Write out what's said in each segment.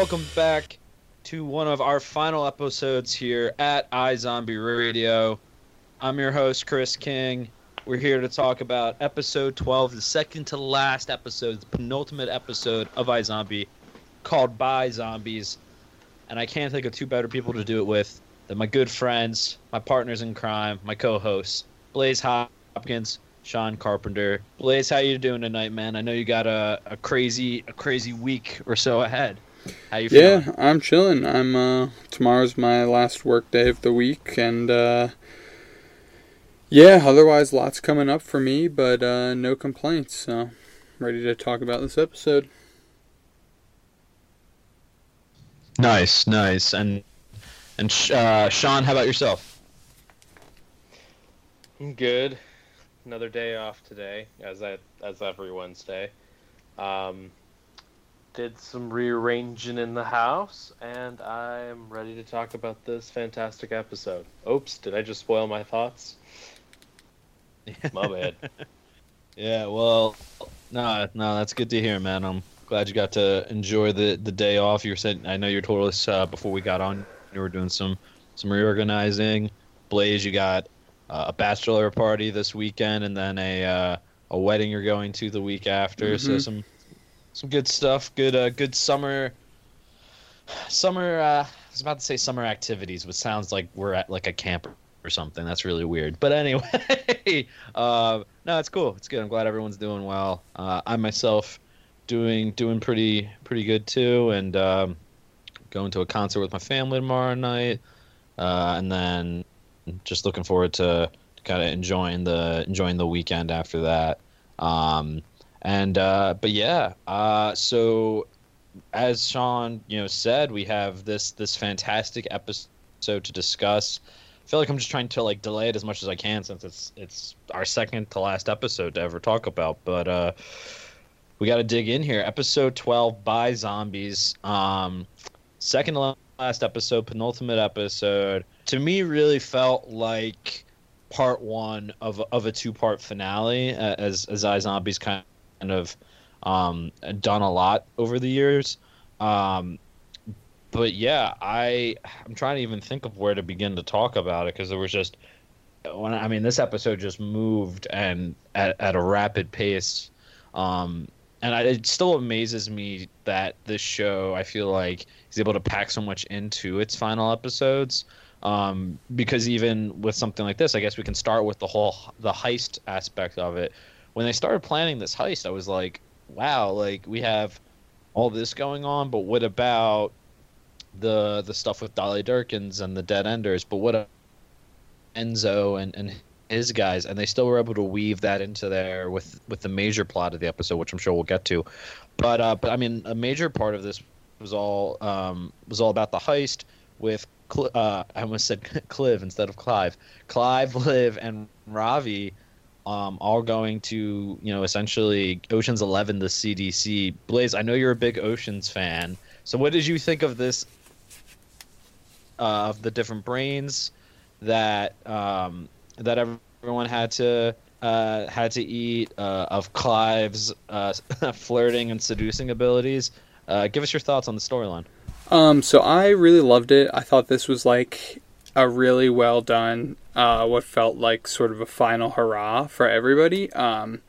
Welcome back to one of our final episodes here at iZombie Radio. I'm your host, Chris King. We're here to talk about episode 12, the second to last episode, the penultimate episode of iZombie, called Bye Zombies. And I can't think of two better people to do it with than my good friends, my partners in crime, my co-hosts, Blaise Hopkins, Shawn Carpenter. Blaise, how you doing tonight, man? I know you got a, a crazy a crazy week or so ahead. How you feeling? Yeah, I'm chilling. I'm uh tomorrow's my last work day of the week and uh yeah, otherwise lots coming up for me, but uh no complaints. So, ready to talk about this episode. Nice, nice. And and uh, Shawn, how about yourself? I'm good. Another day off today, as I as every Wednesday. Um, did some rearranging in the house, and I'm ready to talk about this fantastic episode. Oops, did I just spoil my thoughts? My bad. Yeah, well, no, no, that's good to hear, man. I'm glad you got to enjoy the the day off. You were saying, I know you told us uh, before we got on, you were doing some some reorganizing. Blaise, you got uh, a bachelor party this weekend, and then a uh, a wedding you're going to the week after. So Mhm. some some good stuff. Good uh, good summer summer. Uh, I was about to say summer activities, which sounds like we're at like a camp or something. That's really weird. But anyway, uh, no, it's cool. It's good. I'm glad everyone's doing well. Uh, I myself doing doing pretty pretty good too, and um, going to a concert with my family tomorrow night, uh, and then just looking forward to kind of enjoying the enjoying the weekend after that. Um, and uh, but yeah, uh, so as Shawn you know said, we have this this fantastic episode to discuss. I feel like I'm just trying to like delay it as much as I can since it's it's our second to last episode to ever talk about. But uh, we got to dig in here. Episode 12 bye zombies. Um, second to last episode, penultimate episode. To me, really felt like part one of of a two part finale, uh, as as Zombies kind of um, done a lot over the years. Um, but yeah, I I'm trying to even think of where to begin to talk about it because there was just when I mean this episode just moved and at, at a rapid pace. Um, and I, it still amazes me that this show I feel like is able to pack so much into its final episodes. Um, because even with something like this, I guess we can start with the whole the heist aspect of it. When they started planning this heist, I was like, wow, like we have all this going on, but what about the the stuff with Dolly Durkins and the Dead Enders? But what about Enzo and, and his guys? And they still were able to weave that into there with with the major plot of the episode, which I'm sure we'll get to. But uh, but I mean, a major part of this was all um, was all about the heist with uh, I almost said Clive instead of Clive. Clive, Liv, and Ravi um, all going to you know essentially Ocean's Eleven, the CDC. Blaise, I know you're a big Ocean's fan. So what did you think of this? Uh, of the different brains that um, that everyone had to uh, had to eat, uh, of Clive's uh, flirting and seducing abilities. Uh, give us your thoughts on the storyline. Um, so I really loved it. I thought this was like a really well done, uh, what felt like sort of a final hurrah for everybody. Um,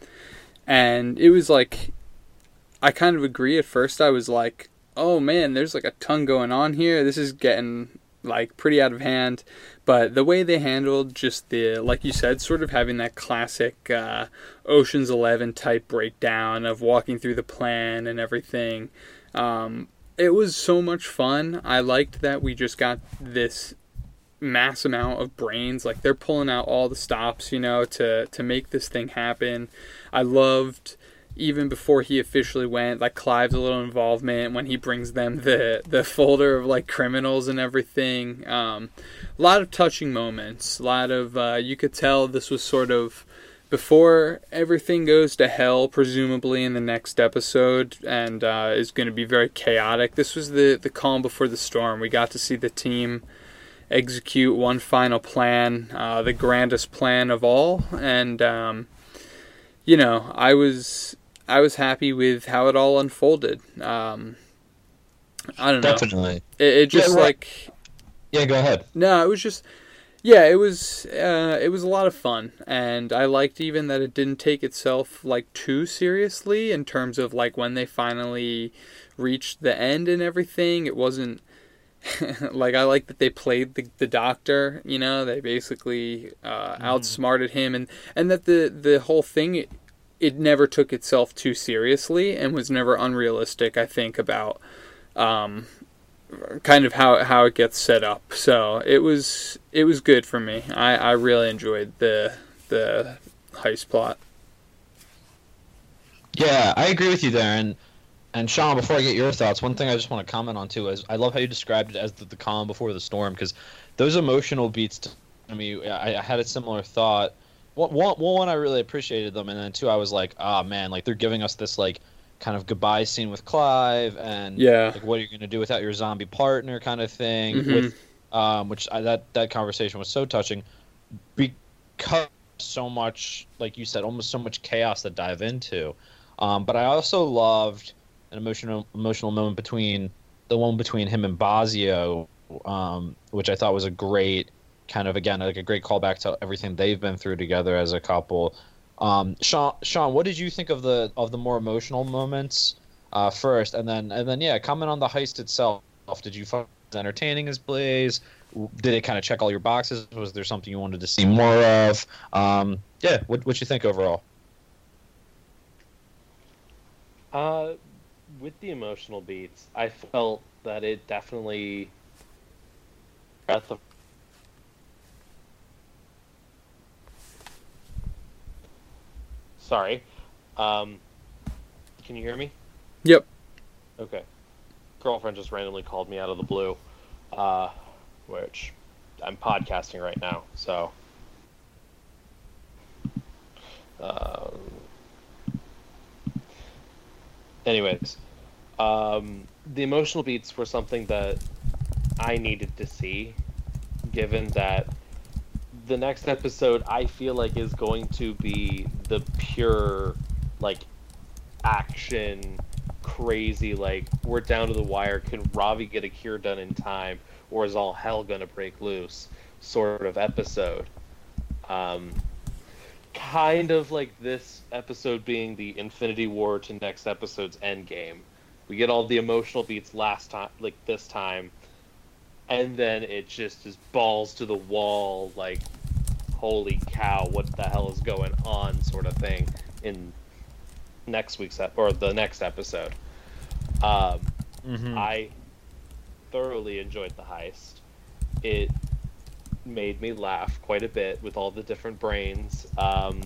and it was like, I kind of agree. At first, I was like, oh man, there's like a ton going on here. This is getting like pretty out of hand. But the way they handled just the, like you said, sort of having that classic uh, Ocean's Eleven type breakdown of walking through the plan and everything. Um, it was so much fun. I liked that we just got this mass amount of brains. Like they're pulling out all the stops, you know, to to make this thing happen. I loved even before he officially went, like Clive's a little involvement when he brings them the the folder of like criminals and everything. Um, a lot of touching moments. A lot of uh, you could tell this was sort of before everything goes to hell, presumably in the next episode, and uh, is going to be very chaotic. This was the the calm before the storm. We got to see the team execute one final plan, uh, the grandest plan of all, and um, you know, I was I was happy with how it all unfolded. Um, I don't know. Definitely. It, it just Yeah, like Yeah, go ahead. no, it was just yeah, it was uh, it was a lot of fun, and I liked even that it didn't take itself like too seriously in terms of like when they finally reached the end and everything. It wasn't like I like that they played the, the doctor. You know, they basically uh, outsmarted him, and and that the the whole thing. It, it never took itself too seriously and was never unrealistic. I think about um, kind of how how it gets set up. So it was it was good for me. I, I really enjoyed the the heist plot. Yeah, I agree with you there. And and Sean, before I get your thoughts, one thing I just want to comment on too is I love how you described it as the, the calm before the storm because those emotional beats to me, I, I had a similar thought. One, one, one, I really appreciated them, and then two, I was like, ah, man, like they're giving us this like kind of goodbye scene with Clive, and Yeah. like what are you gonna do without your zombie partner, kind of thing. Mhm. With um, which I, that that conversation was so touching because so much, like you said, almost so much chaos to dive into. Um, but I also loved an emotional emotional moment between the one between him and Bozzio, um, which I thought was a great kind of again like a great callback to everything they've been through together as a couple. Um, Shawn, Shawn, what did you think of the of the more emotional moments uh, first, and then and then yeah, comment on the heist itself. Did you find it entertaining as Blaise? Did it kind of check all your boxes? Was there something you wanted to see more of? Um, yeah, what what you think overall? Uh, with the emotional beats, I felt that it definitely breath of Sorry. Um, can you hear me? Yep. Okay. Girlfriend just randomly called me out of the blue, uh, which I'm podcasting right now, so. Um, anyways, um, the emotional beats were something that I needed to see, given that the next episode I feel like is going to be the pure, like, action, crazy, like, we're down to the wire. Can Ravi get a cure done in time, or is all hell gonna break loose? Sort of episode. Um, kind of like this episode being the Infinity War to next episode's Endgame. We get all the emotional beats last time, like this time, and then it just is balls to the wall, like, holy cow, what the hell is going on, sort of thing in next week's ep- or the next episode. Um, Mm-hmm. I thoroughly enjoyed the heist. It made me laugh quite a bit with all the different brains, um,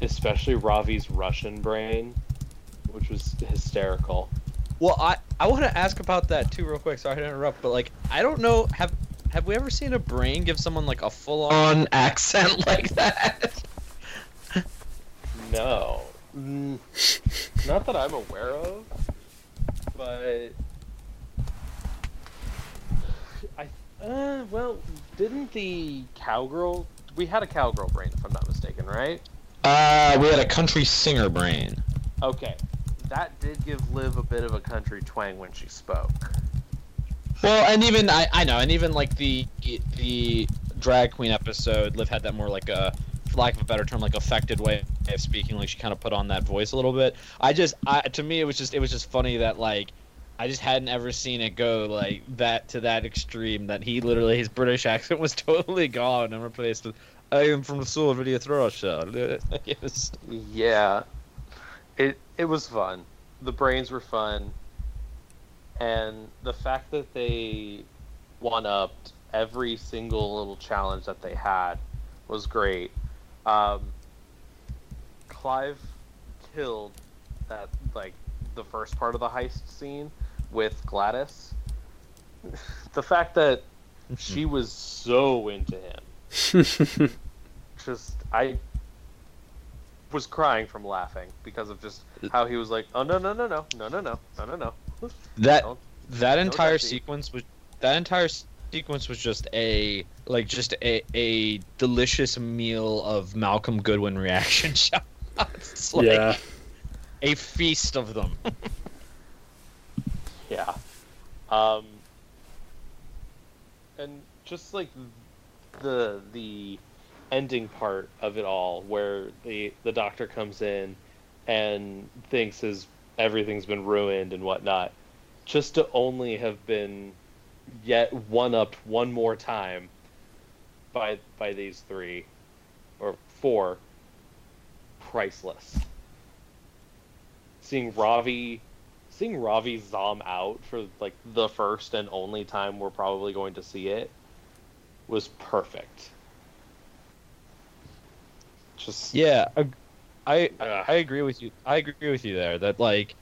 especially Ravi's Russian brain, which was hysterical. Well, I I want to ask about that too, real quick. Sorry to interrupt, but like I don't know have have we ever seen a brain give someone like a full on accent like that? No, Mm, not that I'm aware of, but I uh, well, didn't the cowgirl? We had a cowgirl brain, if I'm not mistaken, right? Uh, we had a country singer brain. Okay, that did give Liv a bit of a country twang when she spoke. Well, and even I I know, and even like the the drag queen episode, Liv had that more like a for lack of a better term, like affected way of speaking. Like she kind of put on that voice a little bit. I just, I to me, it was just, it was just funny that like, I just hadn't ever seen it go like that to that extreme. That he literally, his British accent was totally gone and replaced with, "I am from the Soviet Russia." It was- Yeah, it it was fun. The brains were fun, and the fact that they one upped every single little challenge that they had was great. Um, Clive killed that like the first part of the heist scene with Gladys. the fact that she was so into him just I was crying from laughing because of just how he was like, oh no no no no no no no no no no. that Don't- that entire touchy. sequence was that entire sequence was just a like just a a delicious meal of Malcolm Goodwin reaction shots. like yeah. a feast of them. Yeah. Um, and just like the the ending part of it all, where the the doctor comes in and thinks his everything's been ruined and whatnot, just to only have been yet one up one more time by by these three or four, priceless. Seeing Ravi seeing Ravi zom out for like the first and only time we're probably going to see it was perfect. Just Yeah, I, I I agree with you. I agree with you there. That like,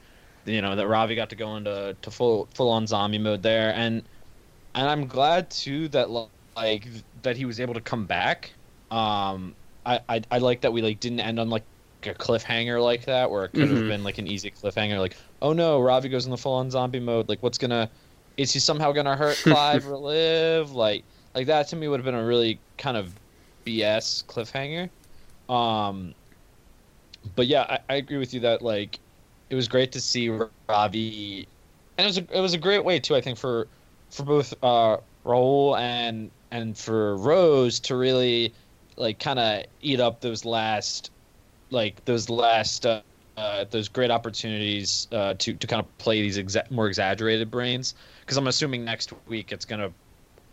you know, that Ravi got to go into to full full on zombie mode there, and and I'm glad too that like that he was able to come back. Um, I I, I like that we like didn't end on like a cliffhanger like that, where it could have Mhm. been like an easy cliffhanger, like oh no, Ravi goes in the full on zombie mode. Like what's gonna is he somehow gonna hurt Clive or live? Like like that to me would have been a really kind of BS cliffhanger. Um, but yeah, I, I agree with you that like it was great to see Ravi, and it was a, it was a great way too. I think for for both uh, Rahul and and for Rose to really like kind of eat up those last like those last uh, uh, those great opportunities uh, to to kind of play these exa- more exaggerated brains because I'm assuming next week it's gonna.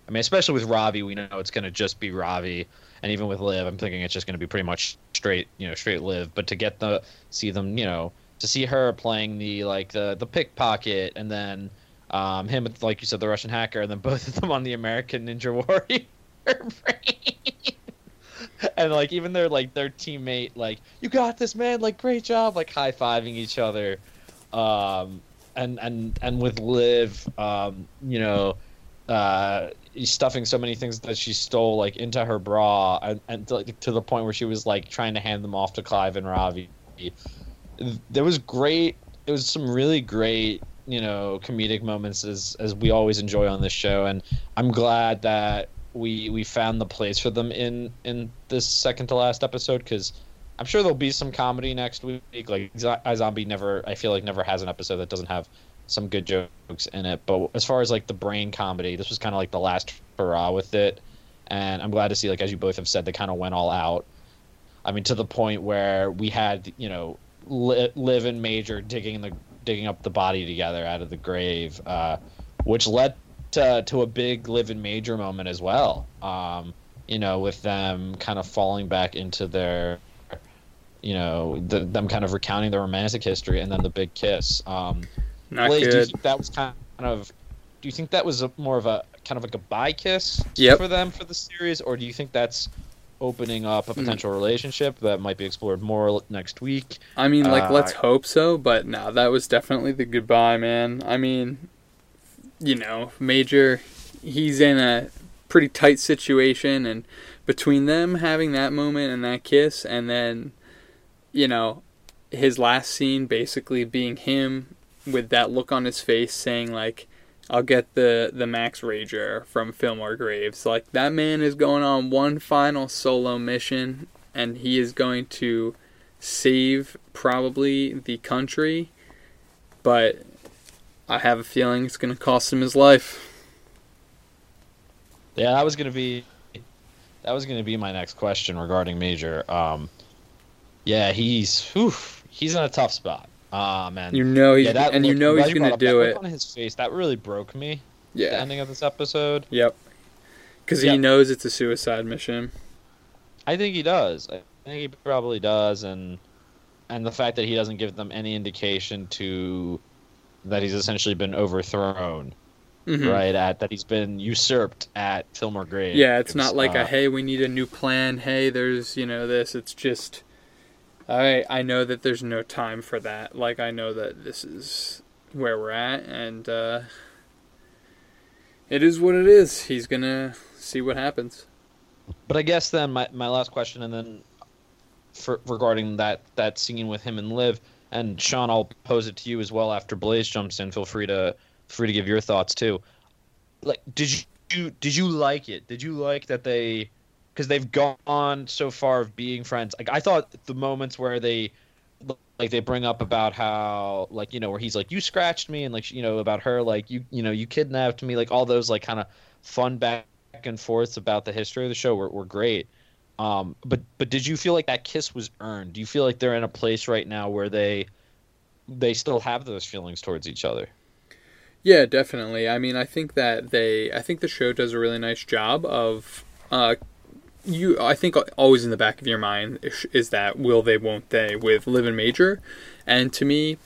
I mean, especially with Ravi, we know it's gonna just be Ravi, and even with Liv, I'm thinking it's just gonna be pretty much straight, you know, straight Liv. But to get the see them, you know, to see her playing the like the the pickpocket, and then um, him with like you said the Russian hacker, and then both of them on the American Ninja Warrior and like even their like their teammate like you got this man. Like great job. Like high fiving each other. Um and and and with liv um you know uh stuffing so many things that she stole like into her bra and, and to, like, to the point where she was like trying to hand them off to clive and ravi there was great it was some really great you know comedic moments as as we always enjoy on this show and i'm glad that we we found the place for them in in this second to last episode because I'm sure there'll be some comedy next week. Like Zo- iZombie never, I feel like never has an episode that doesn't have some good jokes in it. But as far as like the brain comedy, this was kind of like the last hurrah with it, and I'm glad to see like as you both have said, they kind of went all out. I mean, to the point where we had you know li- Liv and Major digging the digging up the body together out of the grave, uh, which led to to a big Liv and Major moment as well. Um, you know, with them kind of falling back into their, you know, the, them kind of recounting their romantic history and then the big kiss. Um, Not Blaise, do you think that was kind of? Do you think that was a, more of a kind of a goodbye kiss Yep. for them for the series, or do you think that's opening up Hmm. a potential relationship that might be explored more next week? I mean, like, Uh, let's hope so, but no, that was definitely the goodbye, man. I mean, you know, Major, he's in a pretty tight situation, and between them having that moment and that kiss, and then, you know, his last scene basically being him with that look on his face saying, like, I'll get the, the Max Rager from Fillmore Graves. Like, that man is going on one final solo mission, and he is going to save probably the country, but I have a feeling it's going to cost him his life. Yeah, that was gonna be that was gonna be my next question regarding Major. Um, yeah, he's whew, he's in a tough spot. Ah man, You know he's yeah, that and you know he's gonna do that it. look on his face. That really broke me. Yeah, the ending of this episode. Yep. Cuz Yeah. he knows it's a suicide mission. I think he does. I think he probably does, and and the fact that he doesn't give them any indication to that he's essentially been overthrown, Mhm. right? At that he's been usurped at Fillmore Graves. Yeah, it's not like Uh, a hey, we need a new plan. Hey, there's, you know, this. It's just I I know that there's no time for that. Like I know that this is where we're at and uh it is what it is. He's to see what happens. But I guess then my, my last question, and then for regarding that that scene with him and Liv, and Shawn, I'll pose it to you as well after Blaise jumps in. Feel free to free to give your thoughts too. Like, did you did you like it? Did you like that they? Because they've gone so far of being friends. Like I thought the moments where they like they bring up about how like you know where he's like you scratched me and like you know about her like you you know you kidnapped me like all those like kind of fun back and forths about the history of the show were, were great um but but did you feel like that kiss was earned do you feel like they're in a place right now where they they still have those feelings towards each other Yeah, definitely. I mean, I think that they, I think the show does a really nice job of, uh, you. I think uh, always in the back of your mind is, is that will they, won't they with Liv and Major, and to me,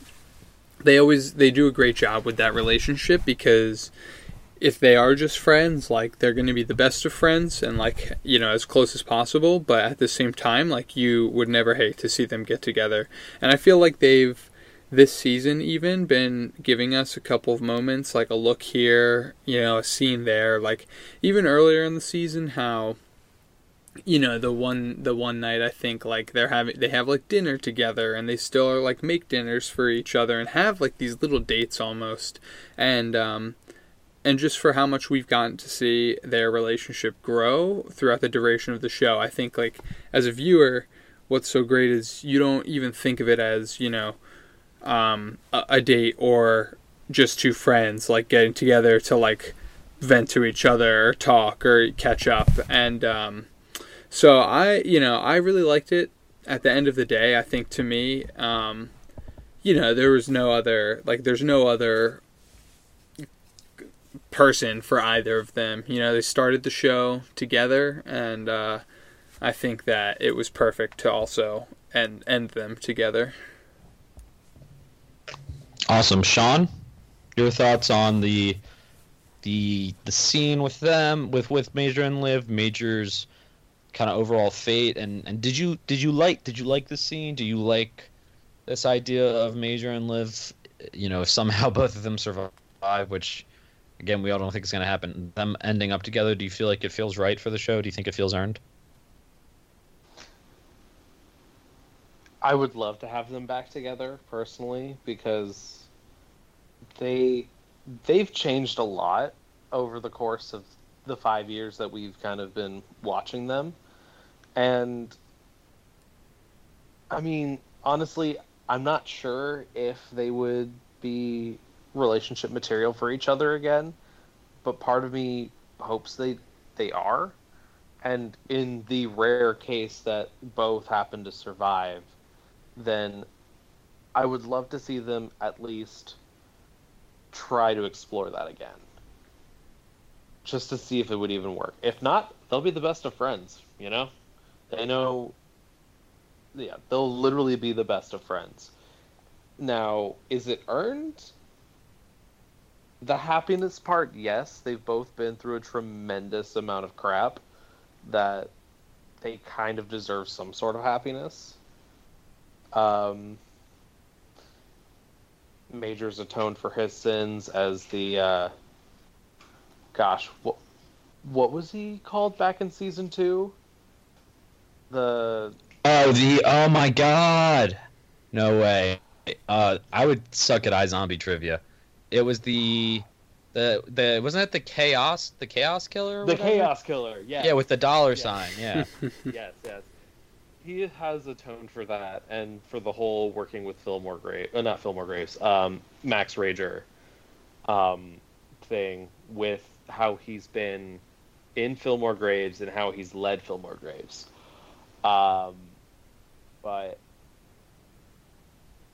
they always they do a great job with that relationship because if they are just friends, like they're going to be the best of friends and like you know as close as possible. But at the same time, like you would never hate to see them get together, and I feel like they've this season even been giving us a couple of moments like a look here you know a scene there like even earlier in the season how you know the one the one night i think like they're having they have like dinner together and they still are like make dinners for each other and have like these little dates almost. And um and just for how much we've gotten to see their relationship grow throughout the duration of the show i think like as a viewer what's so great is you don't even think of it as you know um, a, a date or just two friends like getting together to like vent to each other or talk or catch up. And um, so i you know i really liked it at the end of the day i think to me um, you know there was no other like there's no other person for either of them you know they started the show together and uh, i think that it was perfect to also end end them together Awesome, Shawn. Your thoughts on the the the scene with them, with with Major and Liv, Major's kind of overall fate, and and did you did you like did you like the scene? Do you like this idea of Major and Liv? You know, if somehow both of them survive, which again we all don't think is going to happen. Them ending up together. Do you feel like it feels right for the show? Do you think it feels earned? I would love to have them back together personally because they they've changed a lot over the course of the 5 years that we've kind of been watching them. And I mean, honestly, I'm not sure if they would be relationship material for each other again, but part of me hopes they they are. And in the rare case that both happen to survive, then I would love to see them at least try to explore that again. Just to see if it would even work. If not, they'll be the best of friends, you know? They know yeah, they'll literally be the best of friends. Now, is it earned? The happiness part, yes. They've both been through a tremendous amount of crap that they kind of deserve some sort of happiness. Um, Major's atoned for his sins as the uh, gosh, what what was he called back in season two? The Oh, the oh my god, no way. Uh, I would suck at iZombie trivia. It was the the the wasn't it the chaos the chaos killer? the? Chaos Killer, yeah, Yeah, with the dollar Yeah. sign. Yeah. yes, yes. He has atoned for that and for the whole working with Fillmore Graves, uh, not Fillmore Graves, um, Max Rager, um, thing with how he's been in Fillmore Graves and how he's led Fillmore Graves. Um, but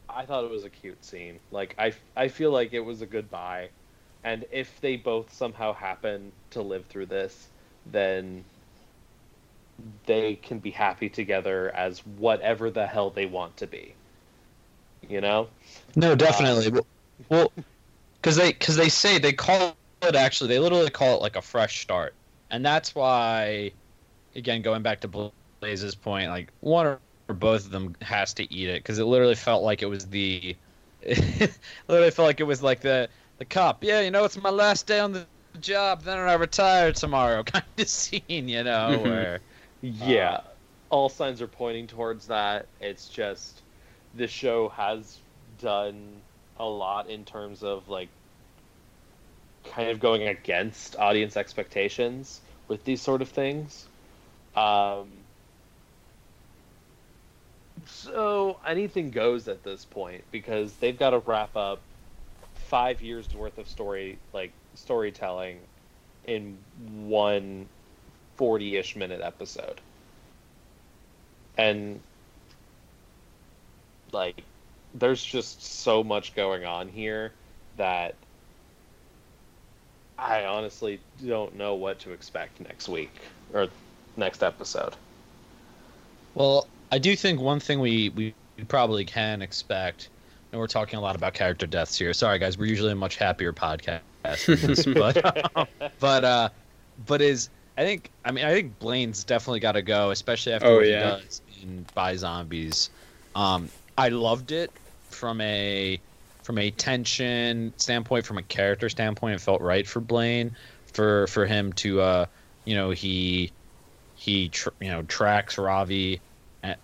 I thought it was a cute scene. Like I, I feel like it was a goodbye, and if they both somehow happen to live through this, then they can be happy together as whatever the hell they want to be. You know? No, definitely. well, because they because they say they call it actually they literally call it like a fresh start, and that's why, again, going back to Blaise's point, like one or both of them has to eat it because it literally felt like it was the, it literally felt like it was like the the cop. Yeah, you know, it's my last day on the job, then I retire tomorrow kind of scene. You know, where Yeah. Uh, All signs are pointing towards that. It's just this show has done a lot in terms of like kind of going against audience expectations with these sort of things. Um, So anything goes at this point because they've got to wrap up five years worth of story, like storytelling, in one 40-ish minute episode, and like there's just so much going on here that I honestly don't know what to expect next week or next episode. Well, I do think one thing we, we probably can expect, and we're talking a lot about character deaths here. Sorry, guys, we're usually a much happier podcast this, but but uh, but is I think I mean I think Blaine's definitely got to go, especially after Oh, what yeah. he does in Bye Zombies. Um, I loved it from a from a tension standpoint, from a character standpoint. It felt right for Blaine for for him to uh, you know he he tr- you know tracks Ravi,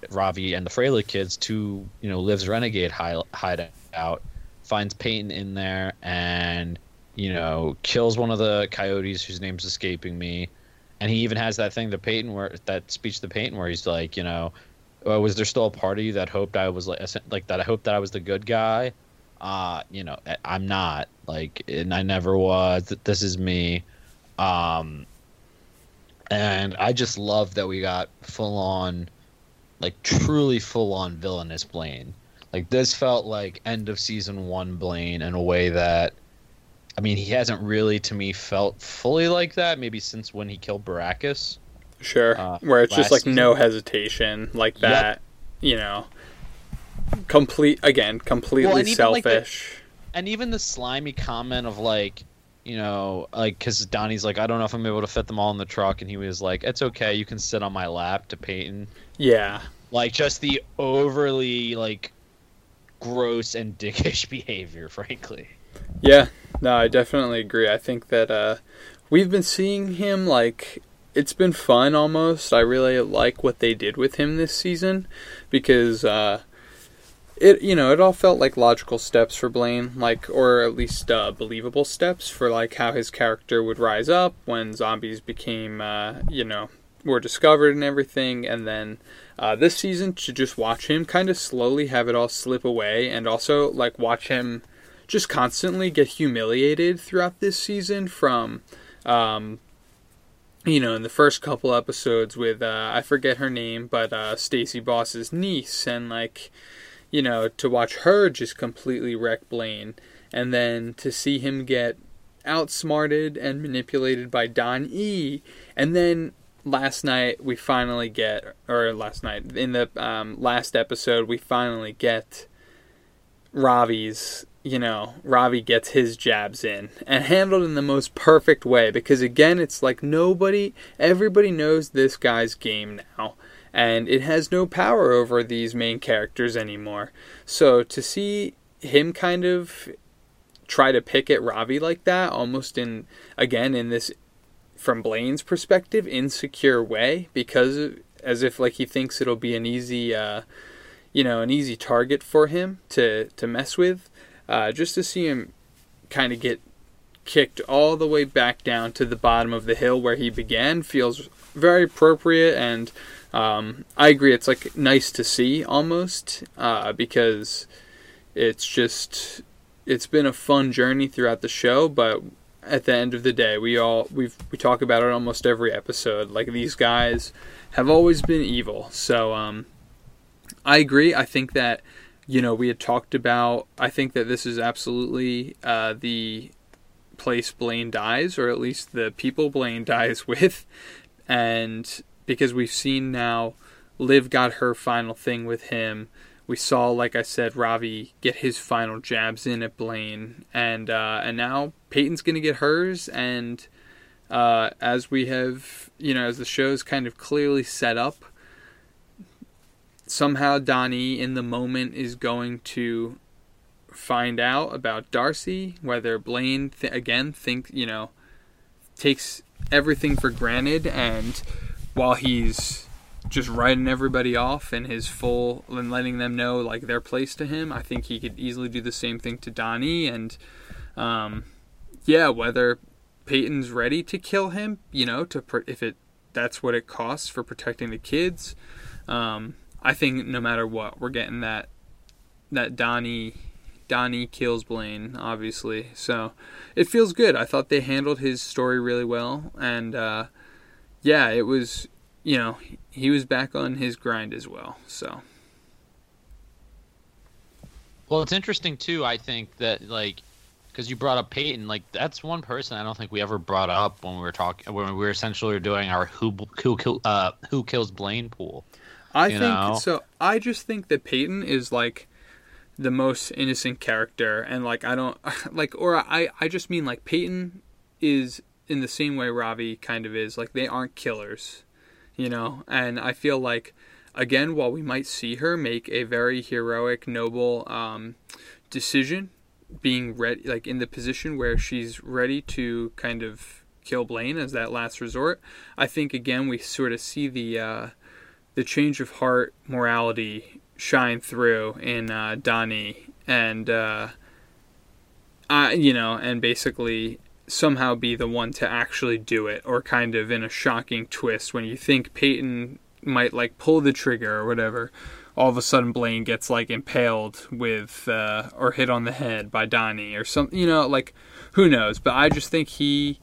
Ravi and the Fraley kids to you know Liv's renegade hi- hideout, finds Peyton in there and you know kills one of the coyotes whose name's escaping me, and he even has that thing to Peyton where that speech to Peyton where he's like you know. Uh, was there still a part of you that hoped I was like, like that? I hoped that I was the good guy. Uh, you know, I'm not like, and I never was. This is me. Um, and I just love that we got full on, like truly full on villainous Blaine. Like this felt like end of season one Blaine in a way that, I mean, he hasn't really to me felt fully like that. Maybe since when he killed Baracus. Sure. Uh, Where it's just like no hesitation, like Yep. that. You know, complete again, completely Well, and even, like, the- selfish. and even the slimy comment of like you know like because donnie's like i don't know if i'm able to fit them all in the truck and he was like it's okay you can sit on my lap to peyton yeah. like just the overly like gross and dickish behavior frankly Yeah, no, I definitely agree. I think that uh, we've been seeing him like it's been fun almost. I really like what they did with him this season because uh, it you know it all felt like logical steps for Blaine, like or at least uh, believable steps for like how his character would rise up when zombies became uh, you know were discovered and everything, and then uh, this season to just watch him kind of slowly have it all slip away, and also like watch him just constantly get humiliated throughout this season from um you know in the first couple episodes with uh I forget her name but uh Stacy Boss's niece and like you know to watch her just completely wreck Blaine and then to see him get outsmarted and manipulated by Don E. And then last night we finally get or last night in the um, last episode we finally get Ravi's, you know, Ravi gets his jabs in and handled in the most perfect way because again, it's like nobody, everybody knows this guy's game now and it has no power over these main characters anymore. So to see him kind of try to pick at Ravi like that, almost in, again, in this, from Blaine's perspective, insecure way because as if like he thinks it'll be an easy, uh, you know, an easy target for him to to mess with. Uh, just to see him kind of get kicked all the way back down to the bottom of the hill where he began feels very appropriate, and um, I agree. It's like nice to see almost uh, because it's just it's been a fun journey throughout the show, but at the end of the day, we all we we talk about it almost every episode. Like these guys have always been evil, so um, I agree. I think that you know we had talked about. I think that this is absolutely uh, the place Blaine dies, or at least the people Blaine dies with, and because we've seen now, Liv got her final thing with him. We saw, like I said, Ravi get his final jabs in at Blaine, and uh, and now Peyton's gonna get hers, and uh, as we have, you know, as the show's kind of clearly set up, somehow Donnie in the moment is going to find out about Darcy, whether Blaine th- again think you know takes everything for granted, and while he's just writing everybody off in his full and letting them know like their place to him, I think he could easily do the same thing to Donnie, and um, yeah, whether Peyton's ready to kill him, you know, to if it that's what it costs for protecting the kids. Um, I think no matter what, we're getting that that Donnie Donnie kills Blaine, obviously. So it feels good. I thought they handled his story really well, and uh, yeah, it was you know he was back on his grind as well. So. Well, it's interesting too. I think that like because you brought up Peyton, like that's one person I don't think we ever brought up when we were talking when we were essentially doing our who who uh, who kills Blaine pool. I think know? so. I just think that Peyton is like the most innocent character, and like I don't like, or I I just mean like Peyton is in the same way Ravi kind of is. Like they aren't killers, you know, and I feel like again while we might see her make a very heroic, noble um, decision being ready, like in the position where she's ready to kind of kill Blaine as that last resort. I think again we sort of see the uh, the change of heart morality shine through in uh, Donnie and uh, I you know and basically somehow be the one to actually do it or kind of in a shocking twist when you think Peyton might like pull the trigger or whatever all of a sudden Blaine gets like impaled with uh, or hit on the head by Donnie or something. You know, like who knows? But I just think he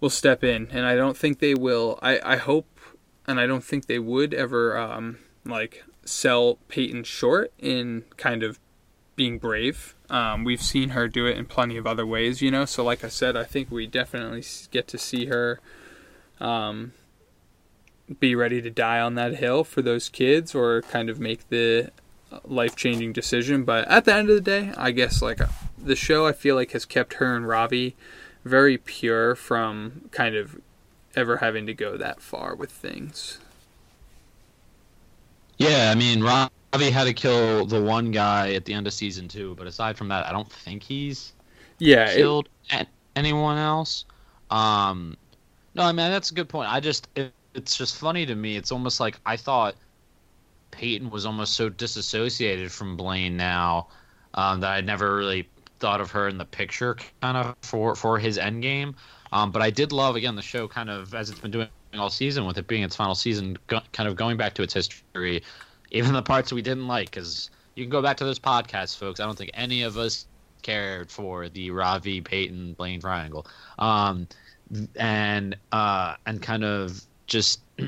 will step in, and I don't think they will. I I hope, and I don't think they would ever um, like sell Peyton short in kind of being brave. Um, we've seen her do it in plenty of other ways, you know. So, like I said, I think we definitely get to see her um, be ready to die on that hill for those kids or kind of make the life changing decision. But at the end of the day, I guess like the show I feel like has kept her and Ravi very pure from kind of ever having to go that far with things. Yeah, I mean, Ravi had to kill the one guy at the end of season two, but aside from that, I don't think he's yeah killed it, anyone else. Um, no, I mean that's a good point. I just it, it's just funny to me. It's almost like I thought Peyton was almost so disassociated from Blaine now um, that I never really thought of her in the picture kind of for for his end game. Um, but I did love again the show kind of as it's been doing all season with it being its final season, go, kind of going back to its history, even the parts we didn't like. Because you can go back to those podcasts, folks. I don't think any of us cared for the Ravi Peyton Blaine triangle, um, and uh, and kind of just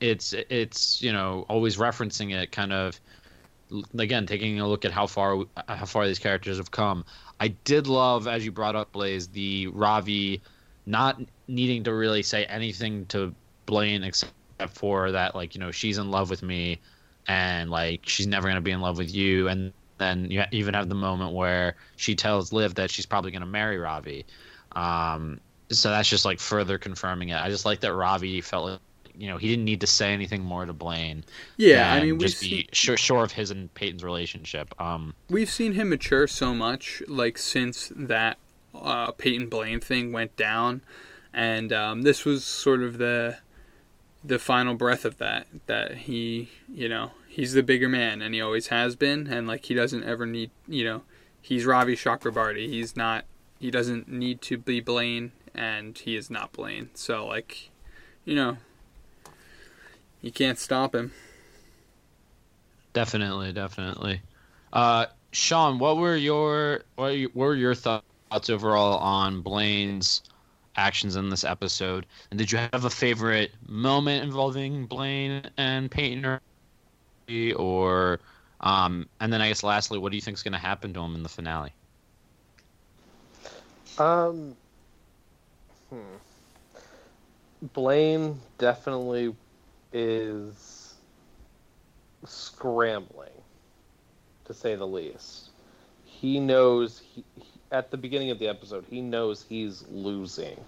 it's it's you know always referencing it kind of again taking a look at how far how far these characters have come i did love as you brought up blaise the ravi not needing to really say anything to blaine except for that like you know she's in love with me and like she's never going to be in love with you and then you even have the moment where she tells liv that she's probably going to marry ravi um, so that's just like further confirming it i just like that ravi felt like you know he didn't need to say anything more to Blaine. Yeah, I mean, we just be sure, sure of his and Peyton's relationship. Um, we've seen him mature so much, like since that uh, Peyton Blaine thing went down, and um, this was sort of the the final breath of that. That he, you know, he's the bigger man, and he always has been, and like he doesn't ever need, you know, he's Ravi Chakrabarti. He's not. He doesn't need to be Blaine, and he is not Blaine. So like, you know, you can't stop him. Definitely, definitely. Uh, Shawn, what were your what were your thoughts overall on Blaine's actions in this episode? And did you have a favorite moment involving Blaine and Peyton, or um, and then I guess lastly, what do you think is going to happen to him in the finale? Um, hmm. Blaine definitely is scrambling, to say the least. He knows he, he, at the beginning of the episode, he knows he's losing,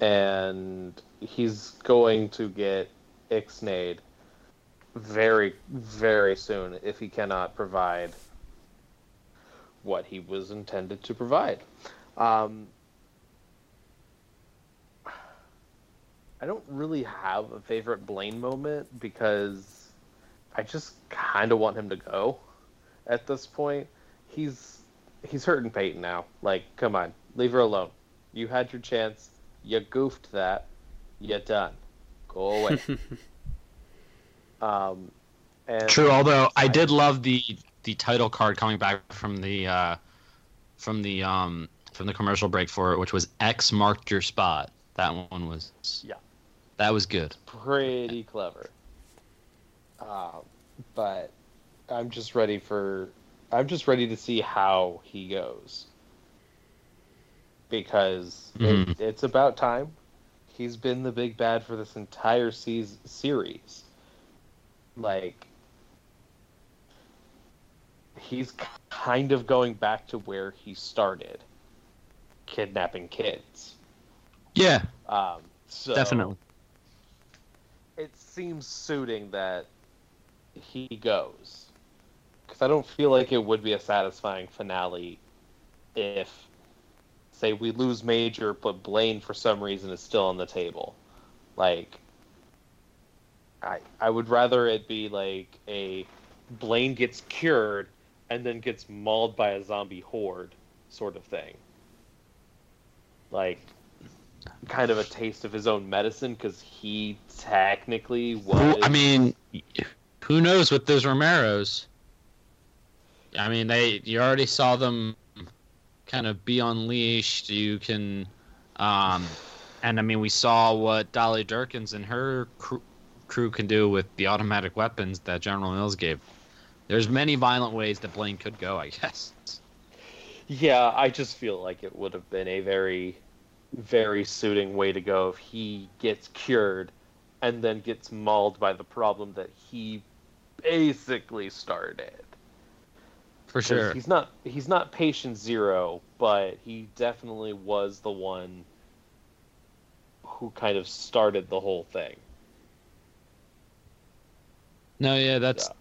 and he's going to get ixnayed very, very soon if he cannot provide what he was intended to provide. Um, I don't really have a favorite Blaine moment because I just kind of want him to go at this point. He's he's hurting Peyton now. Like, come on, leave her alone. You had your chance. You goofed that. You're done. Go away. um, And True, although I did love the the title card coming back from the uh, from the um from the commercial break for it, which was X marked your spot. That one was Yeah. that was good. pretty clever. Um, but I'm just ready for. I'm just ready to see how he goes. Because Mhm. it, it's about time. He's been the big bad for this entire season, series. Like, he's kind of going back to where he started kidnapping kids. Yeah, Um, so definitely. it seems suiting that he goes because I don't feel like it would be a satisfying finale if, say, we lose Major, but Blaine for some reason is still on the table. Like, I I would rather it be like a Blaine gets cured and then gets mauled by a zombie horde sort of thing. Like, kind of a taste of his own medicine because he technically was. I mean, who knows with those Romeros? I mean, they you already saw them kind of be unleashed. You can, um, and I mean, we saw what Dolly Durkins and her crew, crew can do with the automatic weapons that General Mills gave. There's many violent ways that Blaine could go, I guess. Yeah, I just feel like it would have been a very, very suiting way to go if he gets cured and then gets mauled by the problem that he basically started. For sure. He's not he's not patient zero, but he definitely was the one who kind of started the whole thing. No, yeah, that's Yeah.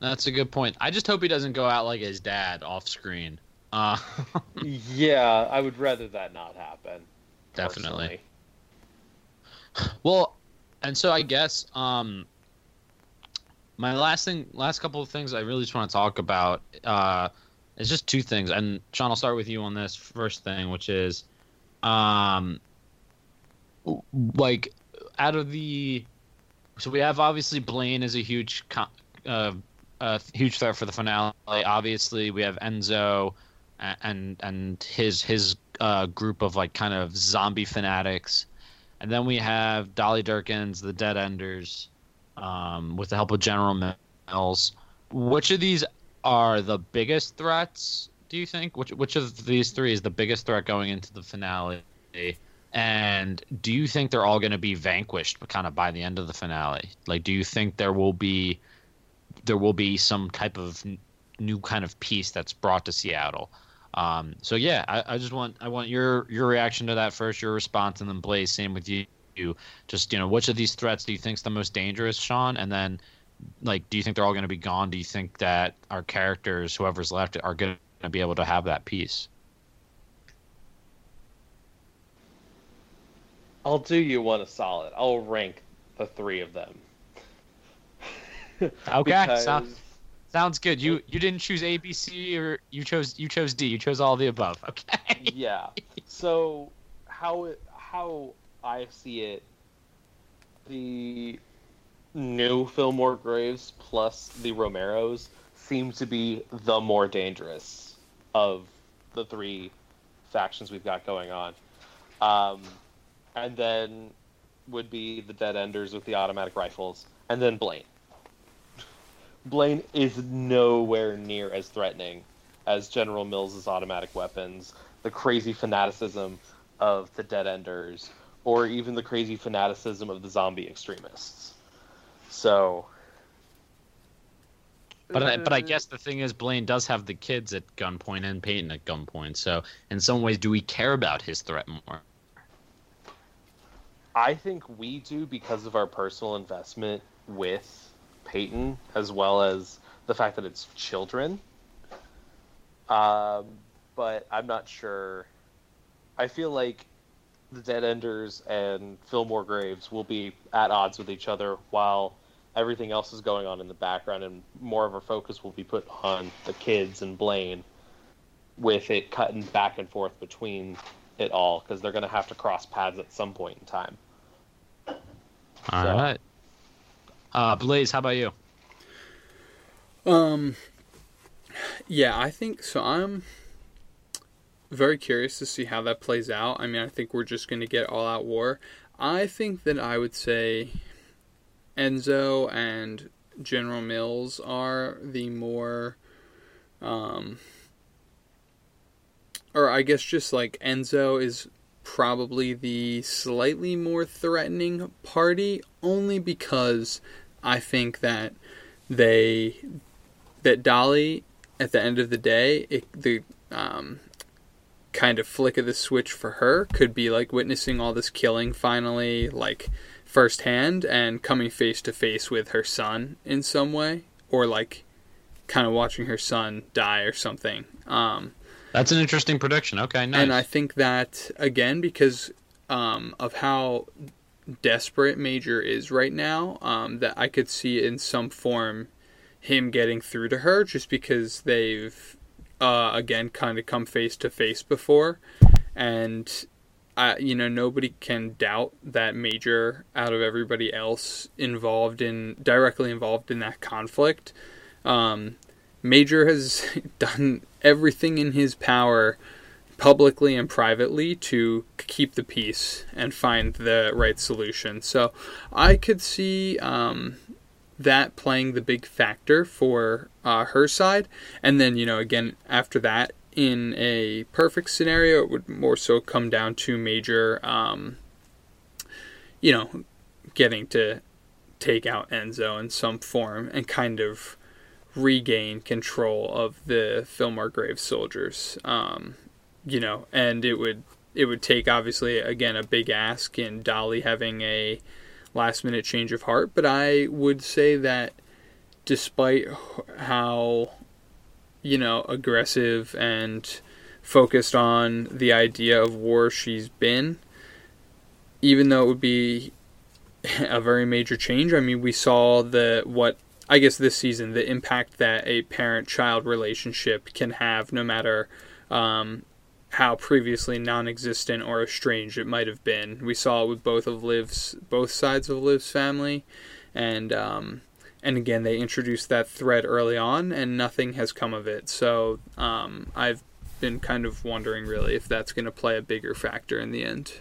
that's a good point. I just hope he doesn't go out like his dad off screen. Uh, yeah, I would rather that not happen. Definitely. personally. Well, and so I guess um my last thing last couple of things I really just want to talk about uh is just two things. And Shawn, I'll start with you on this first thing, which is um like out of the so we have obviously Blaine is a huge uh, a huge threat for the finale. Obviously, we have Enzo and and his his uh, group of like kind of zombie fanatics, and then we have Dolly Durkins, the Dead Enders, um, with the help of General Mills. Which of these are the biggest threats? Do you think? Which which of these three is the biggest threat going into the finale? And do you think they're all going to be vanquished, kind of by the end of the finale? Like, do you think there will be there will be some type of new kind of peace that's brought to Seattle? Um, so yeah, I, I just want I want your your reaction to that first, your response, and then Blaise, same with you. You just you know, which of these threats do you think's the most dangerous, Shawn? And then, like, do you think they're all going to be gone? Do you think that our characters, whoever's left, are going to be able to have that peace? I'll do you one a solid. I'll rank the three of them. Okay, Because- sounds sounds good. You you didn't choose A, B, C, or you chose you chose D. You chose all the above. Okay. yeah. So how how I see it, the new Fillmore Graves plus the Romeros seem to be the more dangerous of the three factions we've got going on. Um, and then would be the Dead Enders with the automatic rifles, and then Blaine. Blaine is nowhere near as threatening as General Mills' automatic weapons, the crazy fanaticism of the Dead Enders, or even the crazy fanaticism of the zombie extremists. So. But I, but I guess the thing is, Blaine does have the kids at gunpoint and Peyton at gunpoint. So in some ways, do we care about his threat more? I think we do because of our personal investment with Peyton, as well as the fact that it's children. Um, but I'm not sure. I feel like the Dead Enders and Fillmore Graves will be at odds with each other while everything else is going on in the background, and more of our focus will be put on the kids and Blaine, with it cutting back and forth between it all because they're going to have to cross paths at some point in time. All right. So- Uh, Blaise, how about you? Um, yeah, I think so. I'm very curious to see how that plays out. I mean, I think we're just going to get all out war. I think that I would say Enzo and General Mills are the more, um, or I guess just like Enzo is probably the slightly more threatening party, only because I think that they that Dolly at the end of the day, it, the um, kind of flick of the switch for her could be like witnessing all this killing finally, like firsthand, and coming face to face with her son in some way, or like kind of watching her son die or something. Um, That's an interesting prediction. Okay, nice. and I think that again because um, of how desperate Major is right now, um, that I could see in some form him getting through to her, just because they've uh, again kind of come face to face before, and I, you know, nobody can doubt that Major out of everybody else involved in directly involved in that conflict. Um, Major has done everything in his power publicly and privately to keep the peace and find the right solution. So I could see um, that playing the big factor for uh, her side. And then, you know, again, after that, in a perfect scenario, it would more so come down to Major, um, you know, getting to take out Enzo in some form and kind of regain control of the Fillmore Graves soldiers. Um, you know, and it would it would take obviously again a big ask in Dolly having a last minute change of heart, but I would say that despite how you know aggressive and focused on the idea of war she's been, even though it would be a very major change. I mean, we saw the what I guess this season the impact that a parent child relationship can have, no matter um, how previously non-existent or estranged it might have been. We saw it with both of Liv's both sides of Liv's family, and um, and again they introduced that thread early on, and nothing has come of it. So um, I've been kind of wondering really if that's going to play a bigger factor in the end.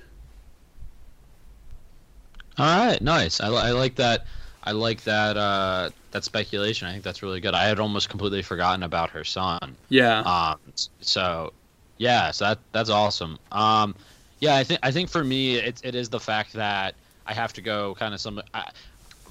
All right, nice. I, I like that. I like that uh, that speculation. I think that's really good. I had almost completely forgotten about her son. Yeah. Um, so yeah, so that that's awesome. Um, yeah, I think I think for me it it is the fact that I have to go kind of some I,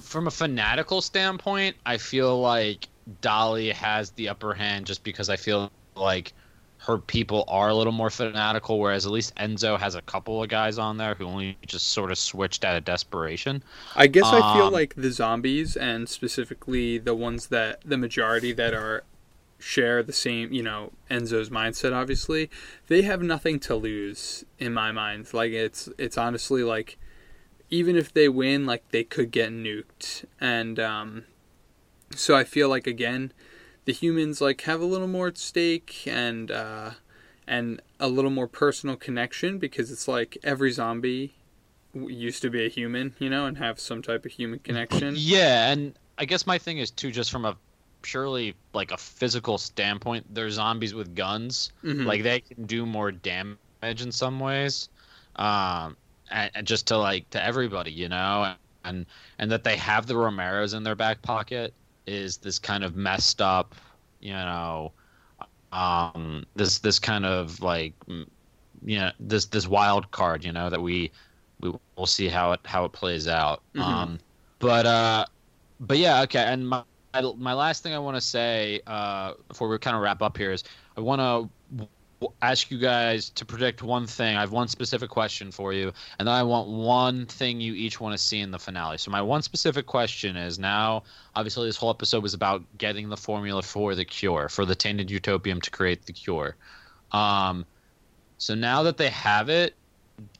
from a fanatical standpoint. I feel like Dolly has the upper hand just because I feel like her people are a little more fanatical, whereas at least Enzo has a couple of guys on there who only just sort of switched out of desperation. I guess I feel Um, like the zombies and specifically the ones that the majority that are share the same, you know, Enzo's mindset obviously, they have nothing to lose in my mind. Like it's it's honestly like even if they win, like they could get nuked. And um so I feel like again, the humans like have a little more at stake and uh and a little more personal connection because it's like every zombie used to be a human, you know, and have some type of human connection. Yeah, and I guess my thing is too, just from a purely like a physical standpoint, they're zombies with guns. Mhm. Like they can do more damage in some ways, um, and, and just to like to everybody, you know, and and that they have the Romeros in their back pocket is this kind of messed up, you know, um, this this kind of like, you know, this this wild card, you know, that we we will see how it how it plays out. Mhm. Um, but uh, but yeah, okay. And my my last thing I want to say uh, before we kind of wrap up here is I want to ask you guys to predict one thing. I have one specific question for you, and then I want one thing you each want to see in the finale. So my one specific question is now, obviously, this whole episode was about getting the formula for the cure, for the tainted utopium to create the cure. Um, so now that they have it,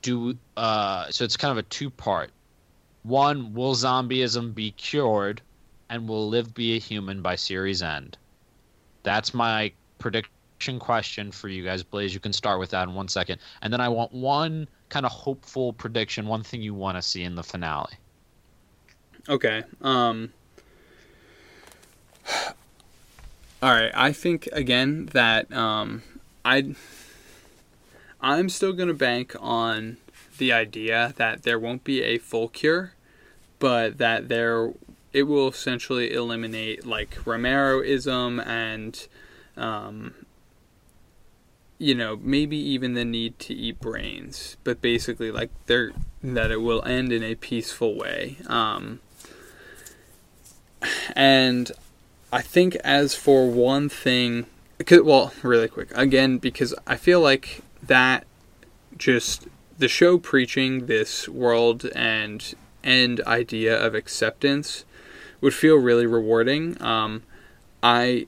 do uh, so it's kind of a two part. One, will zombieism be cured, and will Liv be a human by series end? That's my prediction question for you guys. Blaise, you can start with that in one second, and then I want one kind of hopeful prediction, one thing you want to see in the finale. Okay. Um All right, I think again that um, I I'm still gonna bank on the idea that there won't be a full cure, but that there it will essentially eliminate like Romeroism and um, you know maybe even the need to eat brains, but basically like there that it will end in a peaceful way. Um, and I think as for one thing, well, really quick again because I feel like that just the show preaching this world and end idea of acceptance would feel really rewarding. Um, I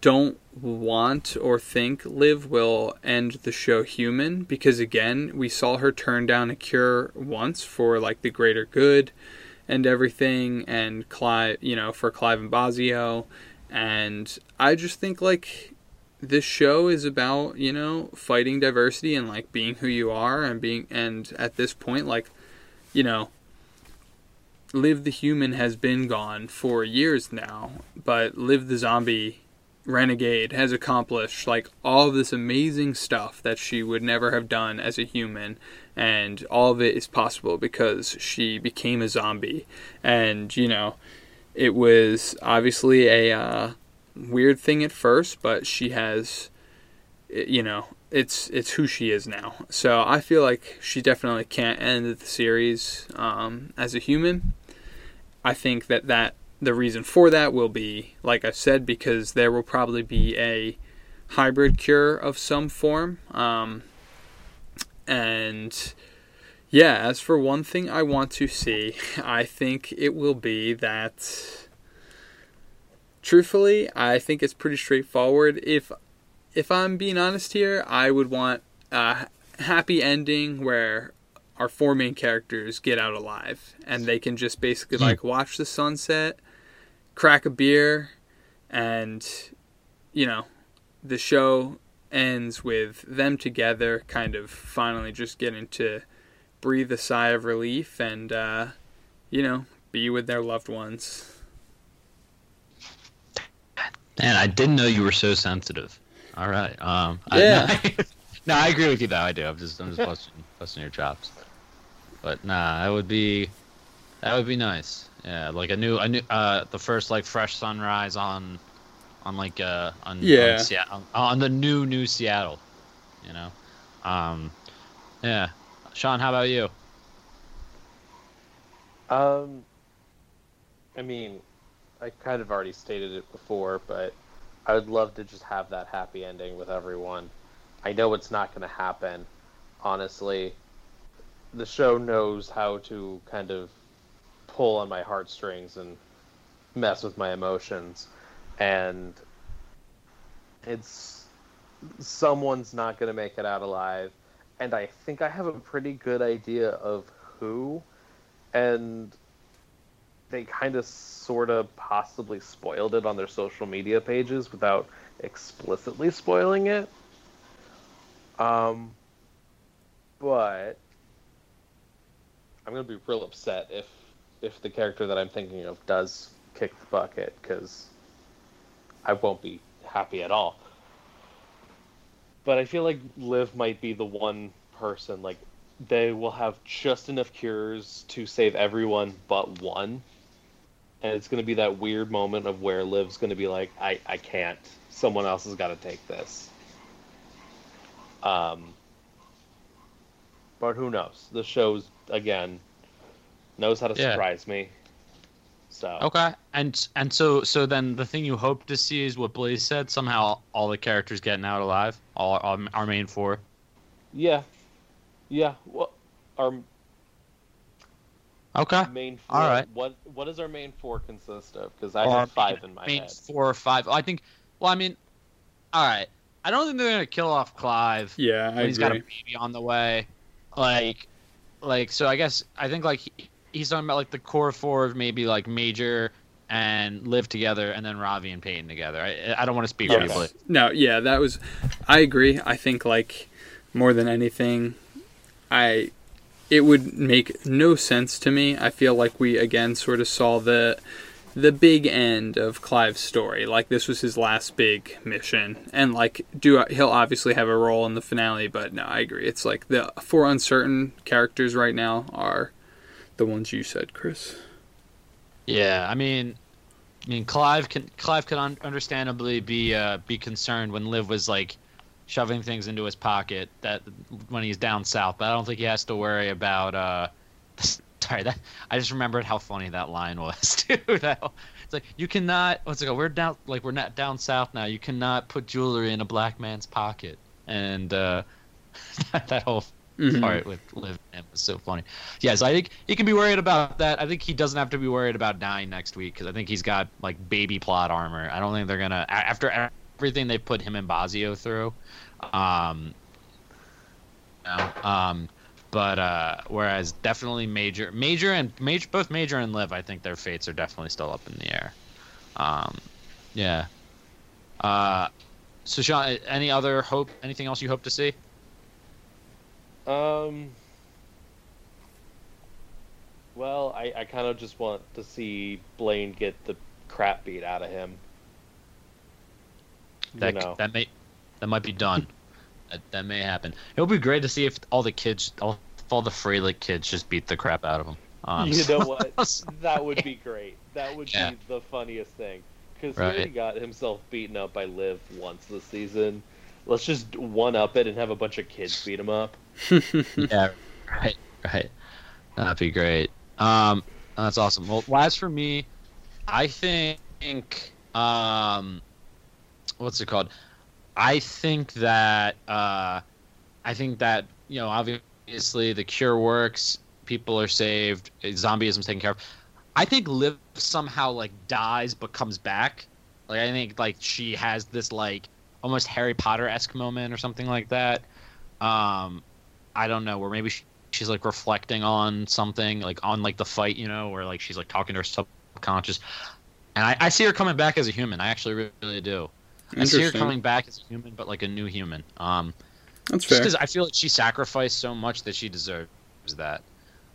don't want or think Liv will end the show human because again, we saw her turn down a cure once for like the greater good and everything and Clive, you know, for Clive and Bozzio and I just think like this show is about, you know, fighting diversity and like being who you are and being and at this point like, you know, Liv the Human has been gone for years now, but Liv the Zombie Renegade has accomplished like all of this amazing stuff that she would never have done as a human and all of it is possible because she became a zombie. And you know it was obviously a uh, weird thing at first but she has you know it's it's who she is now. So i feel like she definitely can't end the series um, as a human i think that that the reason for that will be, like I said, because there will probably be a hybrid cure of some form. Um, and yeah, as for one thing I want to see, I think it will be that. Truthfully, I think it's pretty straightforward. If if I'm being honest here, I would want a happy ending where our four main characters get out alive and they can just basically like watch the sunset crack a beer, and you know, the show ends with them together, kind of finally just getting to breathe a sigh of relief and uh, you know be with their loved ones. Man, I didn't know you were so sensitive. All right. Um, yeah. I, no, I agree with you though. I do. I'm just I'm just busting, busting your chops. But nah, that would be that would be nice. Yeah, like a new, a new, uh, the first like fresh sunrise on, on like uh, on yeah, on, Seattle, on the new new Seattle, you know, um, yeah. Shawn, how about you? Um, I mean, I kind of already stated it before, but I would love to just have that happy ending with everyone. I know it's not going to happen, honestly. The show knows how to kind of pull on my heartstrings and mess with my emotions. And it's someone's not going to make it out alive. And i think i have a pretty good idea of who. And they kind of sort of possibly spoiled it on their social media pages without explicitly spoiling it. Um but i'm to be real upset if if the character that I'm thinking of does kick the bucket because I won't be happy at all. But I feel like Liv might be the one person like they will have just enough cures to save everyone but one. And it's going to be that weird moment of where Liv's going to be like, I, I can't. Someone else has got to take this. Um, but who knows? The show's, again, knows how to Yeah. surprise me. So Okay, and and so so then the thing you hope to see is what Blaise said. Somehow all the characters getting out alive. All our, our main four. yeah, yeah. Well, our Okay. main four. all right. What what does our main four consist of? Because I Our have five in my main head. four or five. I think. Well, I mean, all right. I don't think they're gonna kill off Clive. Yeah, I when he's got a baby on the way. Like, like so. I guess I think like he, he's talking about like the core four of maybe like Major and Liv together, and then Ravi and Peyton together. I, I don't want to speak for Yes. you, but No, yeah, that was. I agree. I think like more than anything, I it would make no sense to me. I feel like we again sort of saw the the big end of Clive's story. Like this was his last big mission, and like do he'll obviously have a role in the finale. But no, I agree. It's like the four uncertain characters right now are the ones you said, Chris. Yeah, I mean, I mean, Clive can Clive could un- understandably be uh, be concerned when Liv was like shoving things into his pocket that when he's down south, but I don't think he has to worry about. Uh, sorry, that I just remembered how funny that line was too. that, it's like you cannot. What's it called? We're down like we're not down south now. You cannot put jewelry in a black man's pocket, and uh, that whole Mhm. part with Liv and was so funny. Yes, I think he can be worried about that. I think he doesn't have to be worried about dying next week because I think he's got like baby plot armor. I don't think they're gonna after everything they put him and Bozzio through. Um, no, um, but uh, whereas definitely major, major and major, both major and Liv, I think their fates are definitely still up in the air. Um, yeah. Uh, so Shawn, any other hope? Anything else you hope to see? Um. Well, I, I kind of just want to see Blaine get the crap beat out of him. That you know. that may that might be done. that, that may happen. It would be great to see if all the kids, all, all the Freilich kids, just beat the crap out of him. Um, you know what? That would be great. That would Yeah. be the funniest thing. Because Right. he got himself beaten up by Liv once this season. Let's just one up it and have a bunch of kids beat him up. yeah, right, right. That'd be great. Um, that's awesome. Well, as for me, I think, um, what's it called? I think that, uh, I think that you know, obviously the cure works. People are saved. Zombieism's taken care of. I think Liv somehow like dies but comes back. Like I think like she has this like almost Harry Potter esque moment or something like that. Um, I don't know, where maybe she, she's like reflecting on something, like on like the fight, you know, where like she's like talking to her subconscious. And I, I see her coming back as a human. I actually really, really do. I see her coming back as a human, but like a new human. Um, That's fair. because I feel like she sacrificed so much that she deserves that.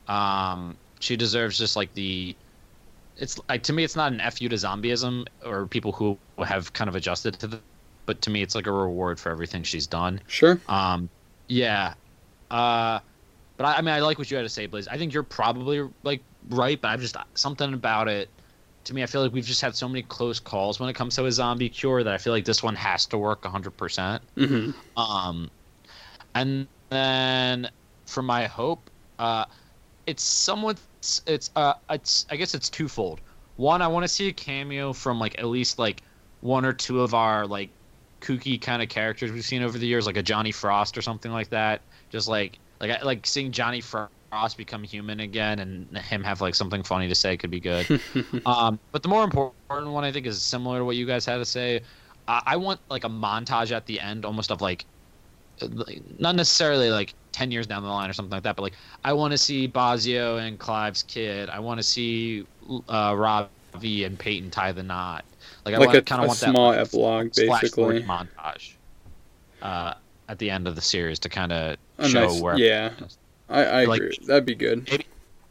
Um, she deserves just like the. It's like to me, it's not an fu to zombieism or people who have kind of adjusted to the. But to me, it's like a reward for everything she's done. Sure. Um, yeah. Uh, but I, I mean, I like what you had to say, Blaise. I think you're probably like right, but I've just something about it. To me, I feel like we've just had so many close calls when it comes to a zombie cure that I feel like this one has to work 100%. hmm Um, and then for my hope, uh, it's somewhat it's uh it's I guess it's twofold. One, I want to see a cameo from like at least like one or two of our like kooky kind of characters we've seen over the years, like a Johnny Frost or something like that. Just like like like seeing Johnny Frost become human again and him have like something funny to say could be good. um, but the more important one I think is similar to what you guys had to say. I, I want like a montage at the end, almost of like, not necessarily like 10 years down the line or something like that, but like I want to see Bozzio and Clive's kid. I want to see uh, Ravi and Peyton tie the knot. Like, I Like a, kind of want that small like, epilogue, basically. montage uh, at the end of the series to kind of show nice- where yeah, I, I Like- agree. That'd be good.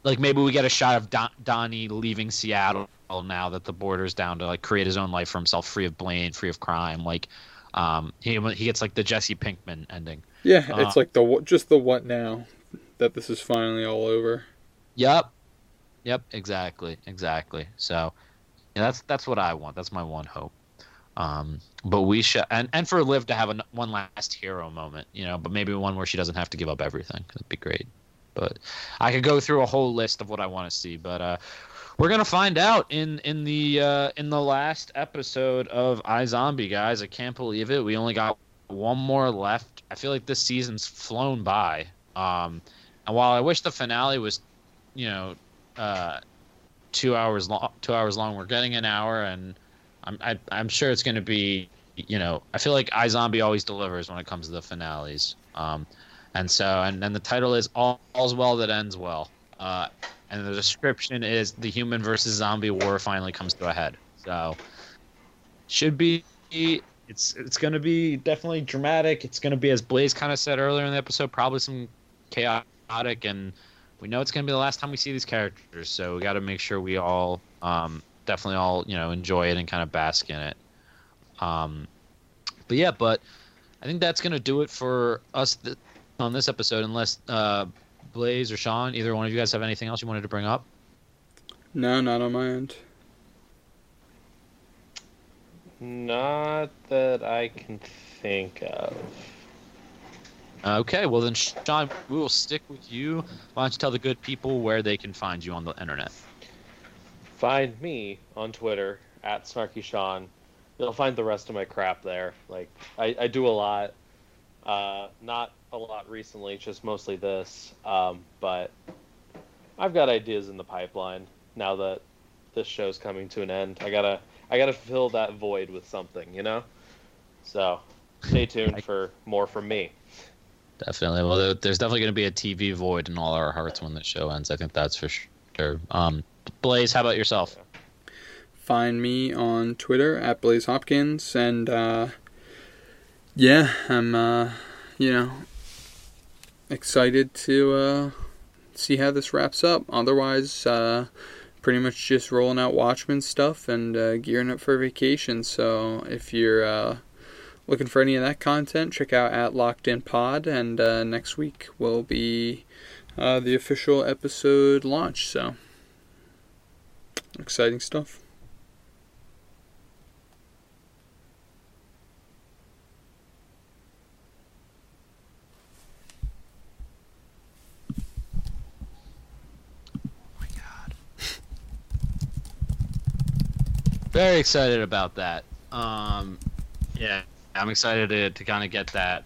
like maybe we get a shot of Don- Donnie leaving Seattle now that the border's down to like create his own life for himself, free of Blaine, free of crime. Like, um, he he gets like the Jesse Pinkman ending. Yeah, uh, it's like the what- just the what now that this is finally all over. Yep. Yep, exactly. Exactly. So yeah, that's that's what I want. That's my one hope. Um, but we should and, and for Liv to have a, one last hero moment, you know, but maybe one where she doesn't have to give up everything. That'd be great. But I could go through a whole list of what I want to see, but uh we're gonna find out in in the uh, in the last episode of iZombie, guys. I can't believe it. We only got one more left. I feel like this season's flown by. Um, and while I wish the finale was, you know, uh, two hours long, two hours long, we're getting an hour, and I'm I, I'm sure it's to be, you know, I feel like iZombie always delivers when it comes to the finales. Um, and so, and and the title is All, All's Well That Ends Well. Uh, and the description is the human versus zombie war finally comes to a head. So, should be it's it's going to be definitely dramatic. It's going to be as Blaise kind of said earlier in the episode, probably some chaotic, and we know it's going to be the last time we see these characters. So we got to make sure we all um, definitely all you know enjoy it and kind of bask in it. Um, but yeah, but I think that's gonna do it for us th- on this episode. Unless uh, Blaise or Shawn, either one of you guys have anything else you wanted to bring up? No, not on my end. Not that I can think of. Okay, well then, Shawn, we will stick with you. Why don't you tell the good people where they can find you on the internet? Find me on Twitter at Snarky Shawn. You'll find the rest of my crap there. Like I, I do a lot. Uh, not a lot recently, just mostly this. Um, but I've got ideas in the pipeline now that this show's coming to an end. I gotta I gotta fill that void with something, you know. So stay tuned for more from me. Definitely. Well, there- there's definitely going to be a TV void in all our hearts when the show ends. I think that's for sure. Um, Blaise, how about yourself? Find me on Twitter at Blaise Hopkins, and uh, yeah, I'm uh, you know excited to uh, see how this wraps up. Otherwise, uh, pretty much just rolling out Watchmen stuff and uh, gearing up for vacation. So if you're uh, looking for any of that content, check out at Locked In Pod, and uh, next week will be uh, the official episode launch. So exciting stuff. Very excited about that. Um, yeah, I'm excited to, to kind of get that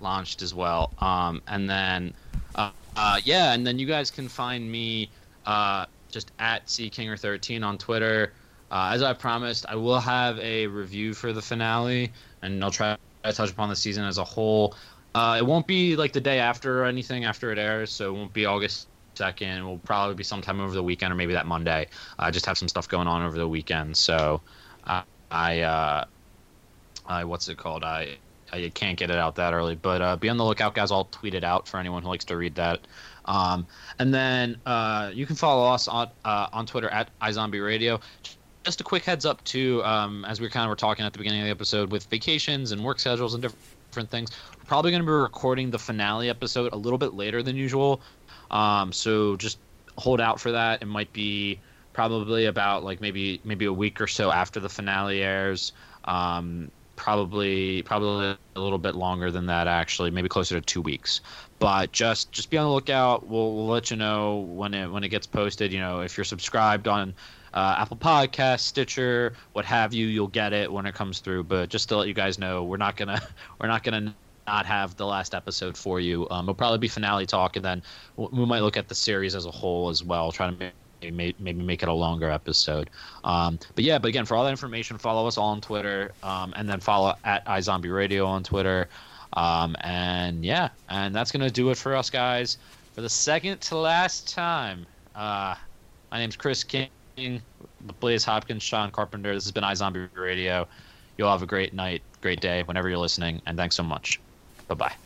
launched as well. Um, and then, uh, uh, yeah, and then you guys can find me uh, just at ckinger13 on Twitter. Uh, as I promised, I will have a review for the finale, and I'll try to touch upon the season as a whole. Uh, it won't be like the day after or anything after it airs, so it won't be August second. Will probably be sometime over the weekend or maybe that Monday. I just have some stuff going on over the weekend, so uh, I, uh, I what's it called? I I can't get it out that early, but uh, be on the lookout, guys. I'll tweet it out for anyone who likes to read that. Um, and then uh, you can follow us on uh, on Twitter at iZombieRadio. Just a quick heads up too, um, as we kind of were talking at the beginning of the episode with vacations and work schedules and different things. We're probably going to be recording the finale episode a little bit later than usual. Um, so just hold out for that. It might be probably about like maybe maybe a week or so after the finale airs. Um, probably probably a little bit longer than that actually, maybe closer to two weeks. But just just be on the lookout. We'll, we'll let you know when it when it gets posted. You know if you're subscribed on uh, Apple Podcast, Stitcher, what have you, you'll get it when it comes through. But just to let you guys know, we're not gonna we're not gonna not have the last episode for you. Um, it'll probably be finale talk, and then we might look at the series as a whole as well, try to maybe, maybe make it a longer episode. Um, but yeah, but again, for all that information, follow us all on Twitter, um, and then follow at iZombie Radio on Twitter. Um, and yeah, and that's gonna do it for us guys for the second to last time. Uh, my name's Chris King, Blaise Hopkins, Shawn Carpenter. This has been iZombie Radio. You'll have a great night, great day, whenever you're listening, and thanks so much. Bye bye.